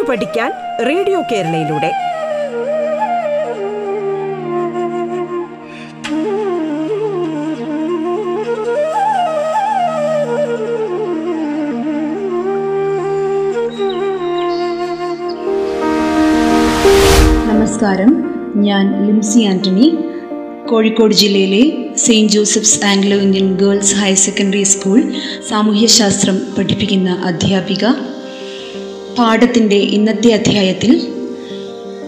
കേട്ടു പഠിക്കാൻ റേഡിയോ കേരളയിലൂടെ. നമസ്കാരം. ഞാൻ ലിംസി ആന്റണി. കോഴിക്കോട് ജില്ലയിലെ Saint Joseph's Anglo Indian girls higher secondary school സാമൂഹ്യശാസ്ത്രം പഠിപ്പിക്കുന്ന അധ്യാപിക. പാഠത്തിന്റെ ഇന്നത്തെ അധ്യായത്തിൽ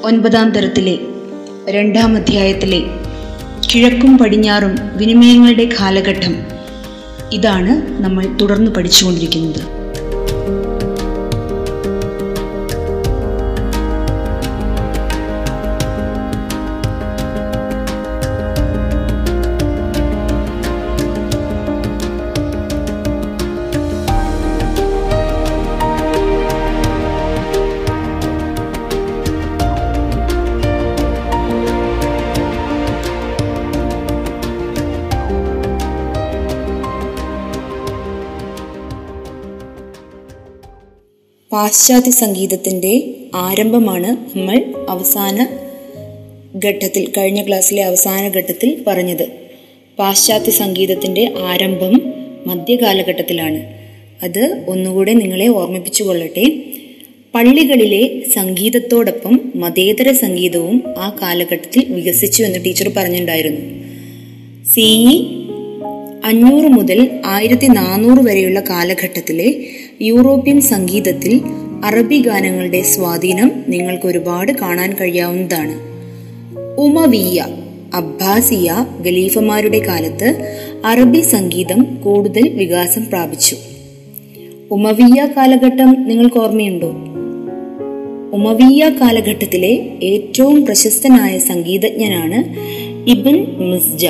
ഒൻപതാം തരത്തിലെ രണ്ടാം അധ്യായത്തിലെ കിഴക്കും പടിഞ്ഞാറും വിനിമയങ്ങളുടെ കാലഘട്ടം ഇതാണ് നമ്മൾ തുടർന്ന് പഠിച്ചുകൊണ്ടിരിക്കുന്നത്. പാശ്ചാത്യ സംഗീതത്തിന്റെ ആരംഭമാണ് നമ്മൾ അവസാന ഘട്ടത്തിൽ കഴിഞ്ഞ ക്ലാസ്സിലെ അവസാന ഘട്ടത്തിൽ പറഞ്ഞത്. പാശ്ചാത്യ സംഗീതത്തിന്റെ ആരംഭം മധ്യകാലഘട്ടത്തിലാണ്. അത് ഒന്നുകൂടെ നിങ്ങളെ ഓർമ്മിപ്പിച്ചു കൊള്ളട്ടെ. പള്ളികളിലെ സംഗീതത്തോടൊപ്പം മതേതര സംഗീതവും ആ കാലഘട്ടത്തിൽ വികസിച്ചു എന്ന് ടീച്ചർ പറഞ്ഞിട്ടുണ്ടായിരുന്നു. സി. അഞ്ഞൂറ് മുതൽ ആയിരത്തി നാനൂറ് വരെയുള്ള കാലഘട്ടത്തിലെ യൂറോപ്യൻ സംഗീതത്തിൽ അറബി ഗാനങ്ങളുടെ സ്വാധീനം നിങ്ങൾക്ക് ഒരുപാട് കാണാൻ കഴിയാവുന്നതാണ്. ഉമവിയ അബ്ബാസിയ ഖലീഫമാരുടെ കാലത്ത് അറബി സംഗീതം കൂടുതൽ വികാസം പ്രാപിച്ചു. ഉമവിയ കാലഘട്ടം നിങ്ങൾക്ക് ഓർമ്മയുണ്ടോ? ഉമവിയ കാലഘട്ടത്തിലെ ഏറ്റവും പ്രശസ്തനായ സംഗീതജ്ഞനാണ് ഇബിൻ മിസ്ജ.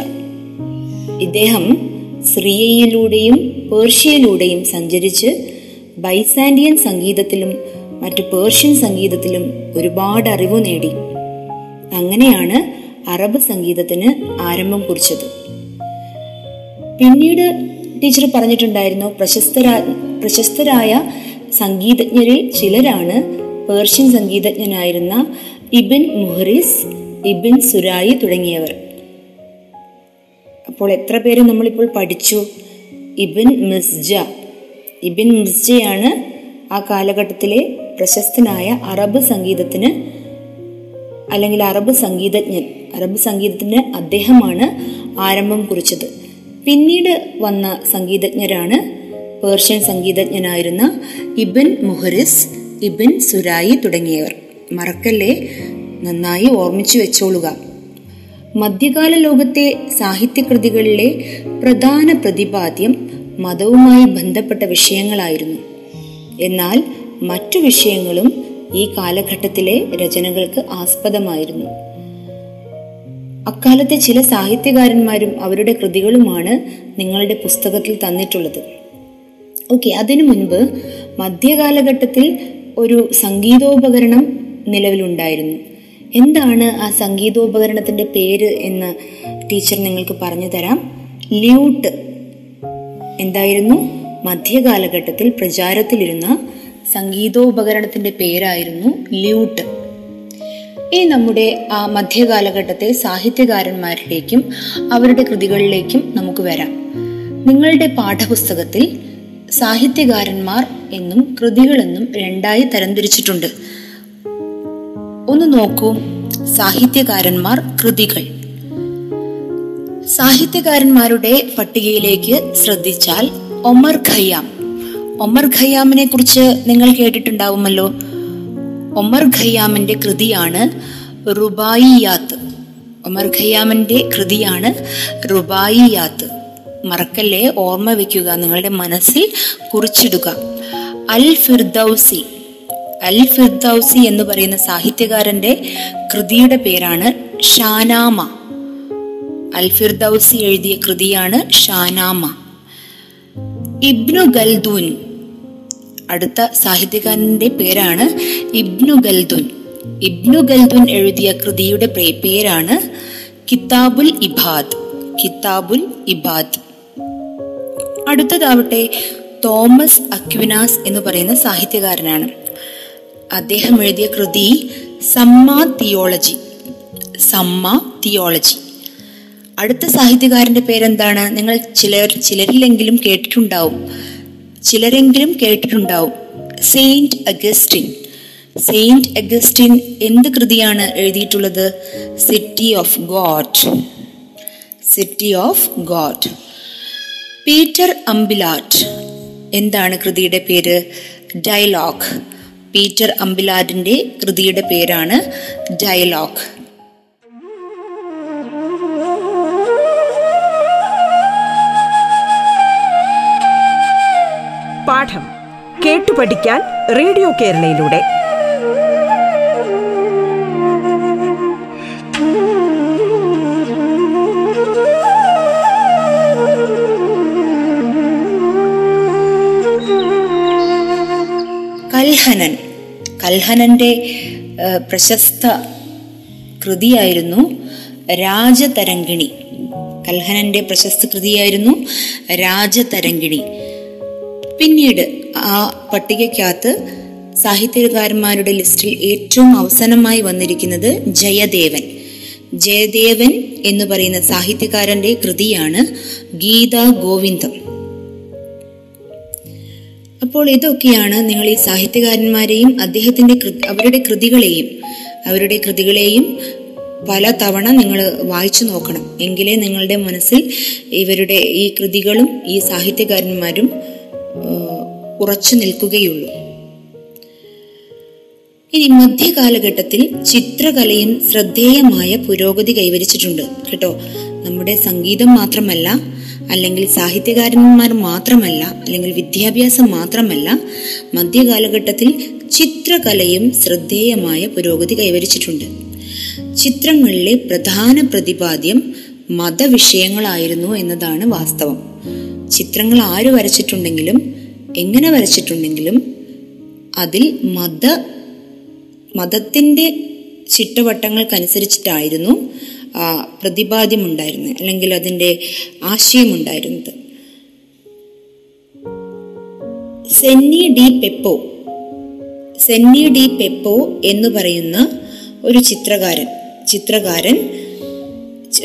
ഇദ്ദേഹം സിറിയയിലൂടെയും പേർഷ്യയിലൂടെയും സഞ്ചരിച്ച് ബൈസാൻഡിയൻ സംഗീതത്തിലും മറ്റു പേർഷ്യൻ സംഗീതത്തിലും ഒരുപാട് അറിവ് നേടി. അങ്ങനെയാണ് അറബ് സംഗീതത്തിന് ആരംഭം കുറിച്ചത്. പിന്നീട് ടീച്ചർ പറഞ്ഞിട്ടുണ്ടായിരുന്നു പ്രശസ്തരാ പ്രശസ്തരായ സംഗീതജ്ഞരിൽ ചിലരാണ് പേർഷ്യൻ സംഗീതജ്ഞനായിരുന്ന ഇബിൻ മുഹറിസ് ഇബിൻ സുരായി തുടങ്ങിയവർ. അപ്പോൾ എത്ര പേര് നമ്മളിപ്പോൾ പഠിച്ചു? ഇബിൻ മിസ്ജ ഇബിൻ മിസ്ജയാണ് ആ കാലഘട്ടത്തിലെ പ്രശസ്തനായ അറബ് സംഗീതത്തിന് അല്ലെങ്കിൽ അറബ് സംഗീതജ്ഞൻ. അറബ് സംഗീതത്തിന് അദ്ദേഹമാണ് ആരംഭം കുറിച്ചത്. പിന്നീട് വന്ന സംഗീതജ്ഞരാണ് പേർഷ്യൻ സംഗീതജ്ഞനായിരുന്ന ഇബിൻ മുഹറിസ് ഇബിൻ സുരായി തുടങ്ങിയവർ. മറക്കല്ലേ? നന്നായി ഓർമ്മിച്ചു വെച്ചോളുക. മധ്യകാല ലോകത്തെ സാഹിത്യകൃതികളിലെ പ്രധാന പ്രതിപാദ്യം മതവുമായി ബന്ധപ്പെട്ട വിഷയങ്ങളായിരുന്നു. എന്നാൽ മറ്റു വിഷയങ്ങളും ഈ കാലഘട്ടത്തിലെ രചനകൾക്ക് ആസ്പദമായിരുന്നു. അക്കാലത്തെ ചില സാഹിത്യകാരന്മാരും അവരുടെ കൃതികളുമാണ് നിങ്ങളുടെ പുസ്തകത്തിൽ തന്നിട്ടുള്ളത്. ഓക്കെ അതിനു മുൻപ് മധ്യകാലഘട്ടത്തിൽ ഒരു സംഗീതോപകരണം നിലവിലുണ്ടായിരുന്നു. എന്താണ് ആ സംഗീതോപകരണത്തിന്റെ പേര് എന്ന് ടീച്ചർ നിങ്ങൾക്ക് പറഞ്ഞു തരാം. ല്യൂട്ട് എന്തായിരുന്നു? മധ്യകാലഘട്ടത്തിൽ പ്രചാരത്തിലിരുന്ന സംഗീതോപകരണത്തിന്റെ പേരായിരുന്നു ല്യൂട്ട്. ഈ നമ്മുടെ ആ മധ്യകാലഘട്ടത്തെ സാഹിത്യകാരന്മാരിലേക്കും അവരുടെ കൃതികളിലേക്കും നമുക്ക് വരാം. നിങ്ങളുടെ പാഠപുസ്തകത്തിൽ സാഹിത്യകാരന്മാർ എന്നും കൃതികളെന്നും രണ്ടായി തരംതിരിച്ചിട്ടുണ്ട്. ഒന്ന് നോക്കൂ. സാഹിത്യകാരന്മാർ കൃതികൾ. സാഹിത്യകാരന്മാരുടെ പട്ടികയിലേക്ക് ശ്രദ്ധിച്ചാൽ ഒമർ ഖയ്യാം. ഒമർ ഖയ്യാമിനെ കുറിച്ച് നിങ്ങൾ കേട്ടിട്ടുണ്ടാവുമല്ലോ. ഒമർ ഖയ്യാമിന്റെ കൃതിയാണ് റുബായിയാത്ത്. ഒമർ ഖയ്യാമിന്റെ കൃതിയാണ് റുബായിയാത്ത്. മറക്കല്ലേ? ഓർമ്മ വെക്കുക. നിങ്ങളുടെ മനസ്സിൽ കുറിച്ചിടുക. അൽ ഫിർദൌസി അൽ ഫിർദൌസി എന്ന് പറയുന്ന സാഹിത്യകാരന്റെ കൃതിയുടെ പേരാണ് ഷാനാമ. അൽ ഫിർദൌസി എഴുതിയ കൃതിയാണ് ഷാനാമ. ഇബ്നു ഗൽദൂൻ അടുത്ത സാഹിത്യകാരന്റെ പേരാണ് ഇബ്നു ഗൽദുൻ. ഇബ്നു ഗൽദുൻ എഴുതിയ കൃതിയുടെ പേരാണ് കിതാബുൽ ഇബാദ് കിതാബുൽ ഇബാദ്. അടുത്തതാവട്ടെ തോമസ് അക്വിനാസ് എന്ന് പറയുന്ന സാഹിത്യകാരനാണ്. അദ്ദേഹം എഴുതിയ കൃതി സമ്മ തിയോളജി. സമ്മ തിയോളജി. അടുത്ത സാഹിത്യകാരന്റെ പേരെന്താണ്? നിങ്ങൾ ചിലർ ചിലരിലെങ്കിലും കേട്ടിട്ടുണ്ടാവും. ചിലരെങ്കിലും കേട്ടിട്ടുണ്ടാവും. Saint Augustine. സെയിന്റ് അഗസ്റ്റിൻ എന്ത് കൃതിയാണ് എഴുതിയിട്ടുള്ളത്? City of God. City of God. Peter Abelard എന്താണ് കൃതിയുടെ പേര്? ഡയലോഗ്. പീറ്റർ അമ്പിലാറ്റിന്റെ കൃതിയുടെ പേരാണ് ഡയലോഗ്. പാഠം കേട്ടു പഠിക്കാൻ റേഡിയോ കേരളയിലൂടെ. കൽഹനന്റെ പ്രശസ്ത കൃതിയായിരുന്നു രാജതരംഗിണി. കൽഹനന്റെ പ്രശസ്ത കൃതിയായിരുന്നു രാജതരംഗിണി. പിന്നീട് ആ പട്ടികയ്ക്കകത്ത് സാഹിത്യകാരന്മാരുടെ ലിസ്റ്റിൽ ഏറ്റവും അവസാനമായി വന്നിരിക്കുന്നത് ജയദേവൻ. ജയദേവൻ എന്ന് പറയുന്ന സാഹിത്യകാരന്റെ കൃതിയാണ് ഗീതാ ഗോവിന്ദം. അപ്പോൾ ഇതൊക്കെയാണ് നിങ്ങൾ ഈ സാഹിത്യകാരന്മാരെയും അദ്ദേഹത്തിന്റെ അവരുടെ കൃതികളെയും അവരുടെ കൃതികളെയും പല തവണ നിങ്ങൾ വായിച്ചു നോക്കണം. എങ്കിലേ നിങ്ങളുടെ മനസ്സിൽ ഇവരുടെ ഈ കൃതികളും ഈ സാഹിത്യകാരന്മാരും ഉറച്ചു നിൽക്കുകയുള്ളൂ. ഇനി മധ്യകാലഘട്ടത്തിൽ ചിത്രകലയും ശ്രദ്ധേയമായ പുരോഗതി കൈവരിച്ചിട്ടുണ്ട്. കേട്ടോ നമ്മുടെ സംഗീതം മാത്രമല്ല അല്ലെങ്കിൽ സാഹിത്യകാരന്മാർ മാത്രമല്ല അല്ലെങ്കിൽ വിദ്യാഭ്യാസം മാത്രമല്ല മധ്യകാലഘട്ടത്തിൽ ചിത്രകലയും ശ്രദ്ധേയമായ പുരോഗതി കൈവരിച്ചിട്ടുണ്ട്. ചിത്രങ്ങളിലെ പ്രധാന പ്രതിപാദ്യം മതവിഷയങ്ങളായിരുന്നു എന്നതാണ് വാസ്തവം. ചിത്രങ്ങൾ ആര് വരച്ചിട്ടുണ്ടെങ്കിലും എങ്ങനെ വരച്ചിട്ടുണ്ടെങ്കിലും അതിൽ മത മതത്തിന്റെ ചിട്ടവട്ടങ്ങൾക്കനുസരിച്ചിട്ടായിരുന്നു പ്രതിപാദ്യമുണ്ടായിരുന്നത് അല്ലെങ്കിൽ അതിന്റെ ആശയമുണ്ടായിരുന്നത്. സെന്നി ഡി പെപ്പോ സെന്നി ഡി പെപ്പോ എന്ന് പറയുന്ന ഒരു ചിത്രകാരൻ ചിത്രകാരൻ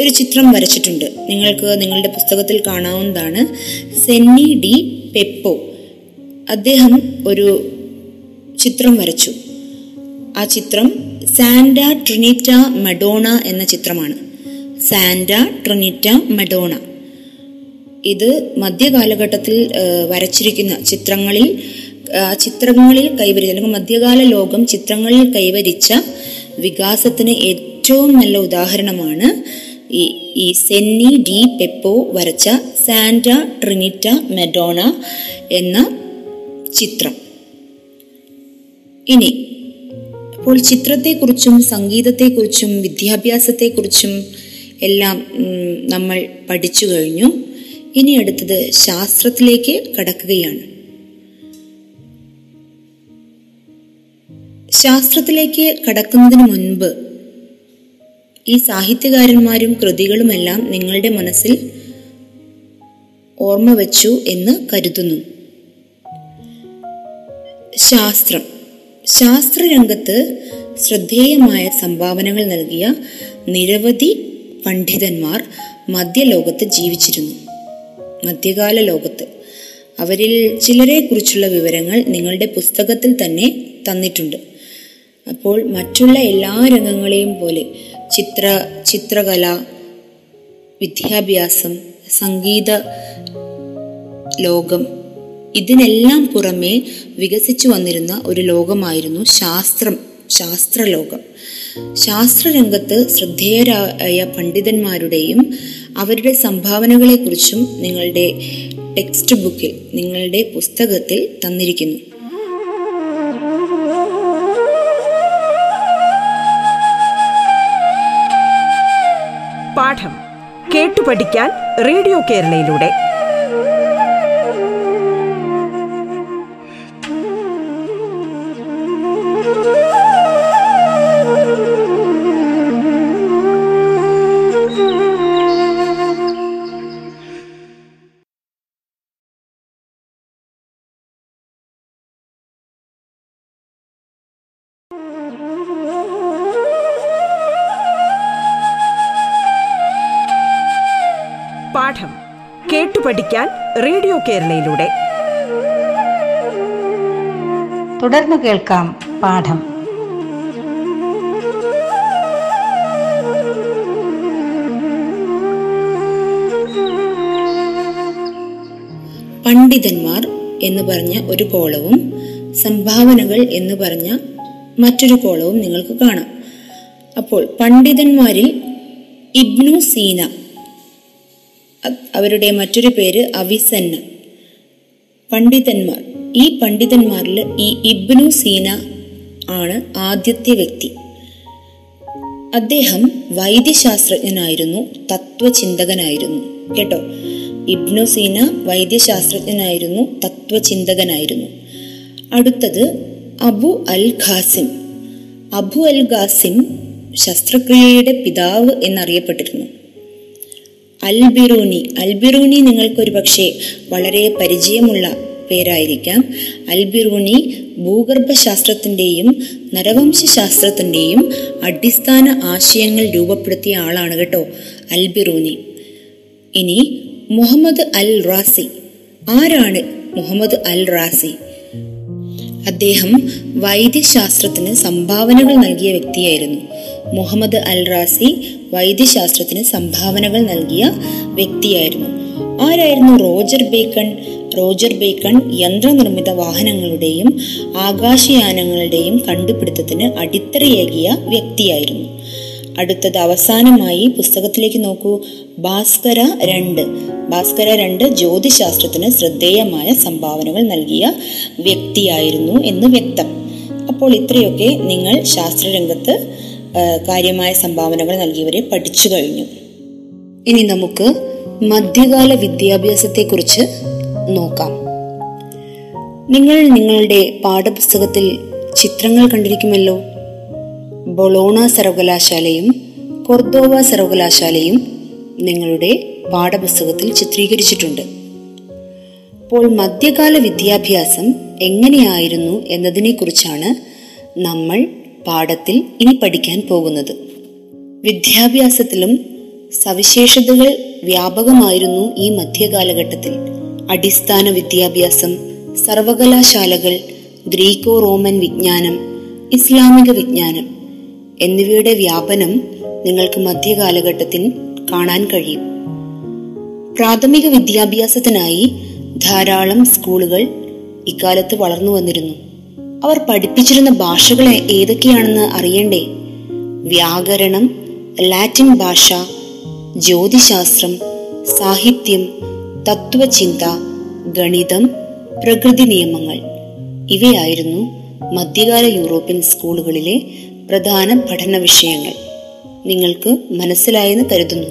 ഒരു ചിത്രം വരച്ചിട്ടുണ്ട്. നിങ്ങൾക്ക് നിങ്ങളുടെ പുസ്തകത്തിൽ കാണാവുന്നതാണ് സെന്നി ഡി പെപ്പോ. അദ്ദേഹം ഒരു ചിത്രം വരച്ചു. ആ ചിത്രം സാന്റ ട്രിനിറ്റ മഡോണ എന്ന ചിത്രമാണ്. Santa Trinita Madonna. ഇത് മധ്യകാലഘട്ടത്തിൽ വരച്ചിരിക്കുന്ന ചിത്രങ്ങളിൽ ചിത്രങ്ങളിൽ കൈവരിച്ച അല്ലെങ്കിൽ മധ്യകാല ലോകം ചിത്രങ്ങളിൽ കൈവരിച്ച വികാസത്തിന് ഏറ്റവും നല്ല ഉദാഹരണമാണ് ഈ ഈ സെന്നി ഡി പെപ്പോ വരച്ച സാന്റ ട്രിനിറ്റ മെഡോണ എന്ന ചിത്രം. ഇനി അപ്പോൾ ചിത്രത്തെക്കുറിച്ചും സംഗീതത്തെക്കുറിച്ചും വിദ്യാഭ്യാസത്തെക്കുറിച്ചും എല്ലാം നമ്മൾ പഠിച്ചു കഴിഞ്ഞു. ഇനി അടുത്തത് ശാസ്ത്രത്തിലേക്ക് കടക്കുകയാണ്. ശാസ്ത്രത്തിലേക്ക് കടക്കുന്നതിന് മുൻപ് ഈ സാഹിത്യകാരന്മാരും കൃതികളുമെല്ലാം നിങ്ങളുടെ മനസ്സിൽ ഓർമ്മ വച്ചു എന്ന് കരുതുന്നു. ശാസ്ത്രം. ശാസ്ത്രരംഗത്ത് ശ്രദ്ധേയമായ സംഭാവനകൾ നൽകിയ നിരവധി പണ്ഡിതന്മാർ മധ്യലോകത്ത് ജീവിച്ചിരുന്നു. മധ്യകാല ലോകത്ത്. അവരിൽ ചിലരെ കുറിച്ചുള്ള വിവരങ്ങൾ നിങ്ങളുടെ പുസ്തകത്തിൽ തന്നെ തന്നിട്ടുണ്ട്. അപ്പോൾ മറ്റുള്ള എല്ലാ രംഗങ്ങളെയും പോലെ ചിത്ര ചിത്രകല വിദ്യാഭ്യാസം സംഗീത ലോകം ഇതിനെല്ലാം പുറമെ വികസിച്ചു വന്നിരുന്ന ഒരു ലോകമായിരുന്നു ശാസ്ത്രം ശാസ്ത്രലോകം. ശാസ്ത്രരംഗത്ത് ശ്രദ്ധേയരായ പണ്ഡിതന്മാരുടെയും അവരുടെ സംഭാവനകളെക്കുറിച്ചും നിങ്ങളുടെ ടെക്സ്റ്റ് ബുക്കിൽ നിങ്ങളുടെ പുസ്തകത്തിൽ തന്നിരിക്കുന്നു. പാഠം കേട്ടു പഠിക്കാൻ റേഡിയോ കേരളയിലൂടെ. പാഠം കേട്ടു പഠിക്കാൻ റേഡിയോ കേരളയിലൂടെ. തുടർന്ന് കേൾക്കാം പാഠം. പണ്ഡിതന്മാർ എന്ന് പറഞ്ഞ ഒരു കോളവും സംഭാവനകൾ എന്ന് പറഞ്ഞ മറ്റൊരു കോളവും നിങ്ങൾക്ക് കാണാം. അപ്പോൾ പണ്ഡിതന്മാരിൽ ഇബ്നു സീന അവരുടെ മറ്റൊരു പേര് അവിസന്ന. പണ്ഡിതന്മാർ. ഈ പണ്ഡിതന്മാരിൽ ഈ ഇബ്നു സീന ആണ് ആദ്യത്തെ വ്യക്തി. അദ്ദേഹം വൈദ്യശാസ്ത്രജ്ഞനായിരുന്നു തത്വചിന്തകനായിരുന്നു കേട്ടോ? ഇബ്നു സീന വൈദ്യശാസ്ത്രജ്ഞനായിരുന്നു തത്വചിന്തകനായിരുന്നു അടുത്തത് Abu al Qasim Abu al Qasim ശസ്ത്രക്രിയയുടെ പിതാവ് എന്നറിയപ്പെട്ടിരുന്നു. Al Biruni. അൽബിറൂനി നിങ്ങൾക്കൊരു പക്ഷേ വളരെ പരിചയമുള്ള പേരായിരിക്കാം. അൽബിറൂണി ഭൂഗർഭശാസ്ത്രത്തിന്റെയും നരവംശാസ്ത്രത്തിന്റെയും അടിസ്ഥാന ആശയങ്ങൾ രൂപപ്പെടുത്തിയ ആളാണ് കേട്ടോ അൽബിറൂനി. ഇനി മുഹമ്മദ് അൽ റാസി ആരാണ് മുഹമ്മദ് അൽ റാസി അദ്ദേഹം വൈദ്യശാസ്ത്രത്തിന് സംഭാവനകൾ നൽകിയ വ്യക്തിയായിരുന്നു. മുഹമ്മദ് അൽ റാസി വൈദ്യശാസ്ത്രത്തിന് സംഭാവനകൾ നൽകിയ വ്യക്തിയായിരുന്നു. ആരായിരുന്നു റോജർ ബേക്കൺ? റോജർ ബേക്കൺ യന്ത്രനിർമ്മിത വാഹനങ്ങളുടെയും ആകാശയാനങ്ങളുടെയും കണ്ടുപിടുത്തത്തിന് അടിത്തറയേകിയ വ്യക്തിയായിരുന്നു. അടുത്തത് അവസാനമായി പുസ്തകത്തിലേക്ക് നോക്കൂ. ഭാസ്കര രണ്ട്. ഭാസ്കര രണ്ട് ജ്യോതിശാസ്ത്രത്തിന് ശ്രദ്ധേയമായ സംഭാവനകൾ നൽകിയ വ്യക്തിയായിരുന്നു എന്ന് വ്യക്തം. അപ്പോൾ ഇത്രയൊക്കെ നിങ്ങൾ ശാസ്ത്രരംഗത്ത് കാര്യമായ സംഭാവനകൾ നൽകിയവരെ പഠിച്ചു കഴിഞ്ഞു. ഇനി നമുക്ക് മധ്യകാല വിദ്യാഭ്യാസത്തെക്കുറിച്ച് നോക്കാം. നിങ്ങൾ നിങ്ങളുടെ പാഠപുസ്തകത്തിൽ ചിത്രങ്ങൾ കണ്ടിരിക്കുമല്ലോ? ബൊളോണ സർവകലാശാലയും കൊർദോവ സർവകലാശാലയും നിങ്ങളുടെ പാഠപുസ്തകത്തിൽ ചിത്രീകരിച്ചിട്ടുണ്ട്. അപ്പോൾ മധ്യകാല വിദ്യാഭ്യാസം എങ്ങനെയായിരുന്നു എന്നതിനെക്കുറിച്ചാണ് നമ്മൾ പാഠത്തിൽ ഇനി പഠിക്കാൻ പോകുന്നത്. വിദ്യാഭ്യാസത്തിലും സവിശേഷതകൾ വ്യാപകമായിരുന്നു ഈ മധ്യകാലഘട്ടത്തിൽ. അടിസ്ഥാന വിദ്യാഭ്യാസം സർവകലാശാലകൾ ഗ്രീക്കോ റോമൻ വിജ്ഞാനം ഇസ്ലാമിക വിജ്ഞാനം എന്നിവയുടെ വ്യാപനം നിങ്ങൾക്ക് മധ്യകാലഘട്ടത്തിൽ കാണാൻ കഴിയും. പ്രാഥമിക വിദ്യാഭ്യാസത്തിനായി ധാരാളം സ്കൂളുകൾ ഇക്കാലത്ത് വളർന്നു വന്നിരുന്നു. അവർ പഠിപ്പിച്ചിരുന്ന ഭാഷകൾ ഏതൊക്കെയാണെന്ന് അറിയണ്ടേ? വ്യാകരണം ലാറ്റിൻ ഭാഷ ജ്യോതിശാസ്ത്രം സാഹിത്യം തത്വചിന്ത ഗണിതം പ്രകൃതി നിയമങ്ങൾ. ഇവയായിരുന്നു മധ്യകാല യൂറോപ്യൻ സ്കൂളുകളിലെ പ്രധാന പഠന വിഷയങ്ങൾ നിങ്ങൾക്ക് മനസ്സിലായെന്ന് കരുതുന്നു.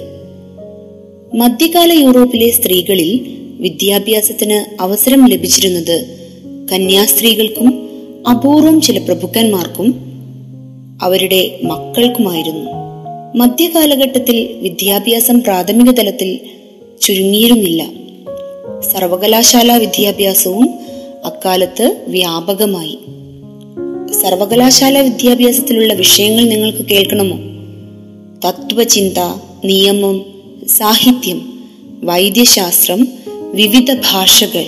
മധ്യകാല യൂറോപ്പിലെ സ്ത്രീകളിൽ വിദ്യാഭ്യാസത്തിന് അവസരം ലഭിച്ചിരുന്നത് കന്യാസ്ത്രീകൾക്കും അപൂർവം ചില പ്രഭുക്കന്മാർക്കും അവരുടെ മക്കൾക്കുമായിരുന്നു. മധ്യകാലഘട്ടത്തിൽ വിദ്യാഭ്യാസം പ്രാഥമിക തലത്തിൽ ചുരുങ്ങിയിരുന്നില്ല. സർവകലാശാല വിദ്യാഭ്യാസവും അക്കാലത്ത് വ്യാപകമായി. സർവകലാശാല വിദ്യാഭ്യാസത്തിലുള്ള വിഷയങ്ങൾ നിങ്ങൾക്ക് കേൾക്കണമോ? തത്വചിന്ത നിയമം സാഹിത്യം വൈദ്യശാസ്ത്രം വിവിധ ഭാഷകൾ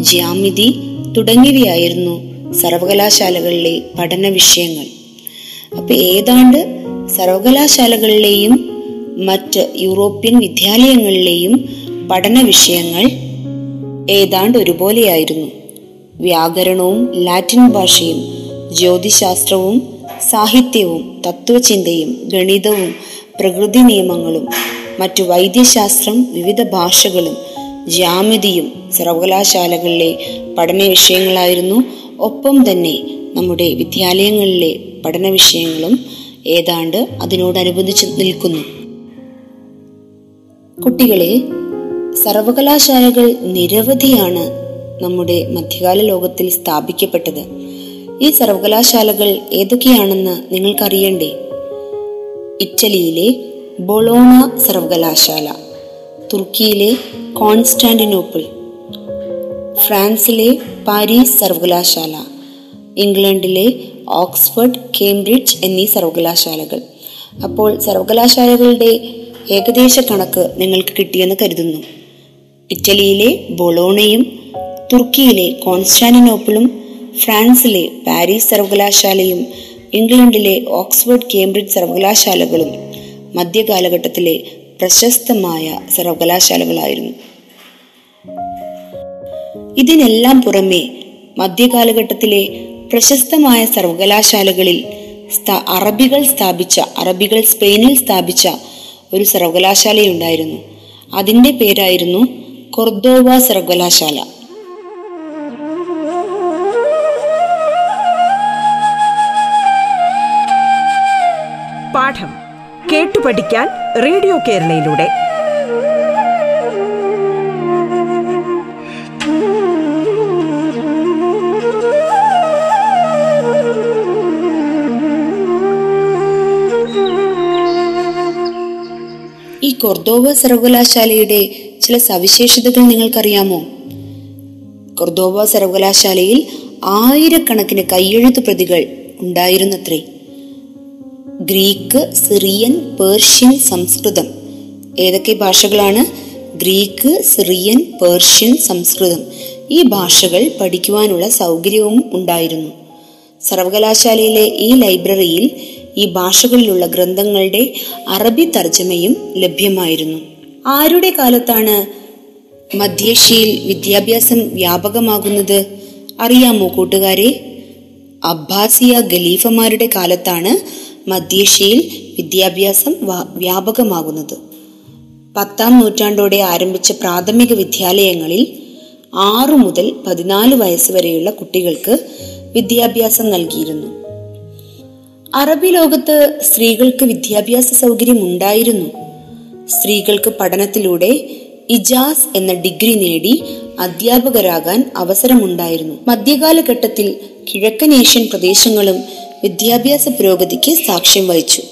ജ്യാമിതി തുടങ്ങിയവയായിരുന്നു സർവകലാശാലകളിലെ പഠന വിഷയങ്ങൾ. അപ്പൊ ഏതാണ്ട് സർവകലാശാലകളിലെയും മറ്റ് യൂറോപ്യൻ വിദ്യാലയങ്ങളിലെയും പഠന വിഷയങ്ങൾ ഏതാണ്ട് ഒരുപോലെയായിരുന്നു. വ്യാകരണവും ലാറ്റിൻ ഭാഷയും ജ്യോതിശാസ്ത്രവും സാഹിത്യവും തത്വചിന്തയും ഗണിതവും പ്രകൃതി നിയമങ്ങളും മറ്റു വൈദ്യശാസ്ത്രം വിവിധ ഭാഷകളും ജ്യാമിതിയും സർവകലാശാലകളിലെ പഠന വിഷയങ്ങളായിരുന്നു. ഒപ്പം തന്നെ നമ്മുടെ വിദ്യാലയങ്ങളിലെ പഠന വിഷയങ്ങളും ഏതാണ്ട് അതിനോടനുബന്ധിച്ച് നിൽക്കുന്നു. കുട്ടികളെ സർവകലാശാലകൾ നിരവധിയാണ് നമ്മുടെ മധ്യകാല ലോകത്തിൽ സ്ഥാപിക്കപ്പെട്ടത്. ഈ സർവകലാശാലകൾ ഏതൊക്കെയാണെന്ന് നിങ്ങൾക്കറിയണ്ടേ? ഇറ്റലിയിലെ ബൊളോണ സർവകലാശാല തുർക്കിയിലെ കോൺസ്റ്റാന്റിനോപ്പിൾ ഫ്രാൻസിലെ പാരീസ് സർവകലാശാല ഇംഗ്ലണ്ടിലെ ഓക്സ്ഫോർഡ് കേംബ്രിഡ്ജ് എന്നീ സർവകലാശാലകൾ അപ്പോൾ സർവകലാശാലകളുടെ ഏകദേശ കണക്ക് നിങ്ങൾക്ക് കിട്ടിയെന്ന് കരുതുന്നു. ഇറ്റലിയിലെ ബൊളോണയും തുർക്കിയിലെ കോൺസ്റ്റാന്റിനോപ്പിളും ഫ്രാൻസിലെ പാരീസ് സർവകലാശാലയും ഇംഗ്ലണ്ടിലെ ഓക്സ്ഫോർഡ് കേംബ്രിഡ്ജ് സർവകലാശാലകളും മധ്യകാലഘട്ടത്തിലെ പ്രശസ്തമായ സർവകലാശാലകളായിരുന്നു. ഇതിനെല്ലാം പുറമെ മധ്യകാലഘട്ടത്തിലെ പ്രശസ്തമായ സർവകലാശാലകളിൽ അറബികൾ സ്ഥാപിച്ച അറബികൾ സ്പെയിനിൽ സ്ഥാപിച്ച ഒരു സർവകലാശാലയുണ്ടായിരുന്നു. അതിന്റെ പേരായിരുന്നു കൊർദോവ സർവകലാശാല. പാഠം കേട്ടു പഠിക്കാൻ റേഡിയോ കേരളയിലൂടെ. ഈ കൊർദോവ സർവകലാശാലയുടെ ചില സവിശേഷതകൾ നിങ്ങൾക്കറിയാമോ? കൊർദോവ സർവകലാശാലയിൽ ആയിരക്കണക്കിന് കയ്യെഴുത്തു പ്രതികൾ ഉണ്ടായിരുന്നത്രേ. Greek Syrian Persian Sanskrit. ഏതൊക്കെ ഭാഷകളാണ്? Greek Syrian Persian Sanskrit. ഈ ഭാഷകൾ പഠിക്കുവാനുള്ള സൗകര്യവും ഉണ്ടായിരുന്നു. സർവകലാശാലയിലെ ഈ ലൈബ്രറിയിൽ ഈ ഭാഷകളിലുള്ള ഗ്രന്ഥങ്ങളുടെ അറബി തർജമയും ലഭ്യമായിരുന്നു. ആരുടെ കാലത്താണ് മധ്യേഷ്യയിൽ വിദ്യാഭ്യാസം വ്യാപകമാകുന്നത്? അറിയാമോ കൂട്ടുകാരെ? അബ്ബാസിയ ഖലീഫമാരുടെ കാലത്താണ് മധ്യേഷ്യയിൽ വിദ്യാഭ്യാസം വ്യാപകമാകുന്നത്. പത്താം നൂറ്റാണ്ടോടെ ആരംഭിച്ച പ്രാഥമിക വിദ്യാലയങ്ങളിൽ ആറു മുതൽ പതിനാല് വയസ്സ് വരെയുള്ള കുട്ടികൾക്ക് വിദ്യാഭ്യാസം നൽകിയിരുന്നു. അറബി ലോകത്ത് സ്ത്രീകൾക്ക് വിദ്യാഭ്യാസ സൗകര്യം ഉണ്ടായിരുന്നു സ്ത്രീകൾക്ക് പഠനത്തിലൂടെ ഇജാസ് എന്ന ഡിഗ്രി നേടി അധ്യാപകരാകാൻ അവസരമുണ്ടായിരുന്നു. മധ്യകാലഘട്ടത്തിൽ കിഴക്കൻ ഏഷ്യൻ പ്രദേശങ്ങളും വിദ്യാഭ്യാസ പുരോഗതിക്ക് സാക്ഷ്യം വഹിച്ചു.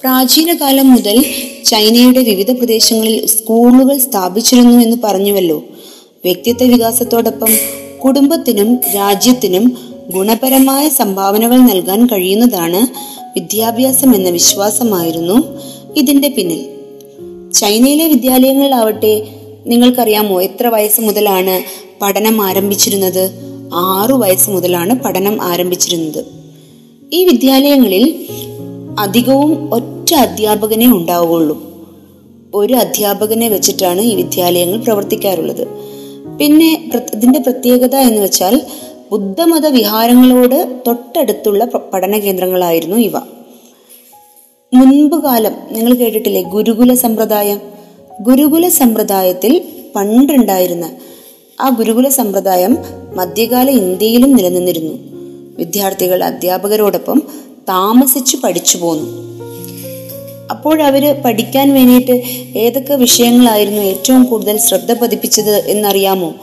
പ്രാചീന കാലം മുതൽ ചൈനയുടെ വിവിധ പ്രദേശങ്ങളിൽ സ്കൂളുകൾ സ്ഥാപിച്ചിരുന്നു എന്ന് പറഞ്ഞുവല്ലോ. വ്യക്തിത്വ വികാസത്തോടൊപ്പം കുടുംബത്തിനും രാജ്യത്തിനും ഗുണപരമായ സംഭാവനകൾ നൽകാൻ കഴിയുന്നതാണ് വിദ്യാഭ്യാസം എന്ന വിശ്വാസമായിരുന്നു ഇതിന്റെ പിന്നിൽ. ചൈനയിലെ വിദ്യാലയങ്ങളിലാവട്ടെ നിങ്ങൾക്കറിയാമോ എത്ര വയസ്സ് മുതലാണ് പഠനം ആരംഭിച്ചിരുന്നത്? ആറു വയസ്സ് മുതലാണ് പഠനം ആരംഭിച്ചിരുന്നത്. ഈ വിദ്യാലയങ്ങളിൽ അധികവും ഒറ്റ അധ്യാപകനെ ഉണ്ടാവുകയുള്ളൂ. ഒരു അധ്യാപകനെ വെച്ചിട്ടാണ് ഈ വിദ്യാലയങ്ങൾ പ്രവർത്തിക്കാറുള്ളത്. പിന്നെ ഇതിന്റെ പ്രത്യേകത എന്ന് വെച്ചാൽ ബുദ്ധമത വിഹാരങ്ങളോട് തൊട്ടടുത്തുള്ള പഠന കേന്ദ്രങ്ങളായിരുന്നു ഇവ. മുൻപ് കാലം നിങ്ങൾ കേട്ടിട്ടില്ലേ ഗുരുകുല സമ്പ്രദായം? ഗുരുകുല സമ്പ്രദായത്തിൽ പണ്ടുണ്ടായിരുന്ന ആ ഗുരുകുല സമ്പ്രദായം മധ്യകാല ഇന്ത്യയിലും നിലനിന്നിരുന്നു. വിദ്യാർത്ഥികൾ അധ്യാപകരോടൊപ്പം താമസിച്ച് പഠിച്ചു പോന്നു. അപ്പോൾ അവർ പഠിക്കാൻ വേണ്ടിയിട്ട് ഏതൊക്കെ വിഷയങ്ങളായിരുന്നു ഏറ്റവും കൂടുതൽ ശ്രദ്ധ പതിപ്പിച്ചത് എന്നറിയാമോ?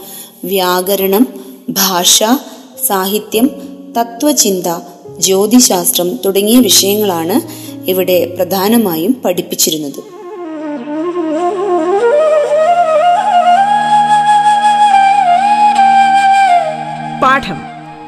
വ്യാകരണം ഭാഷ സാഹിത്യം തത്വചിന്ത ജ്യോതിശാസ്ത്രം തുടങ്ങിയ വിഷയങ്ങളാണ് ഇവിടെ പ്രധാനമായും പഠിപ്പിച്ചിരുന്നത്. പാഠം.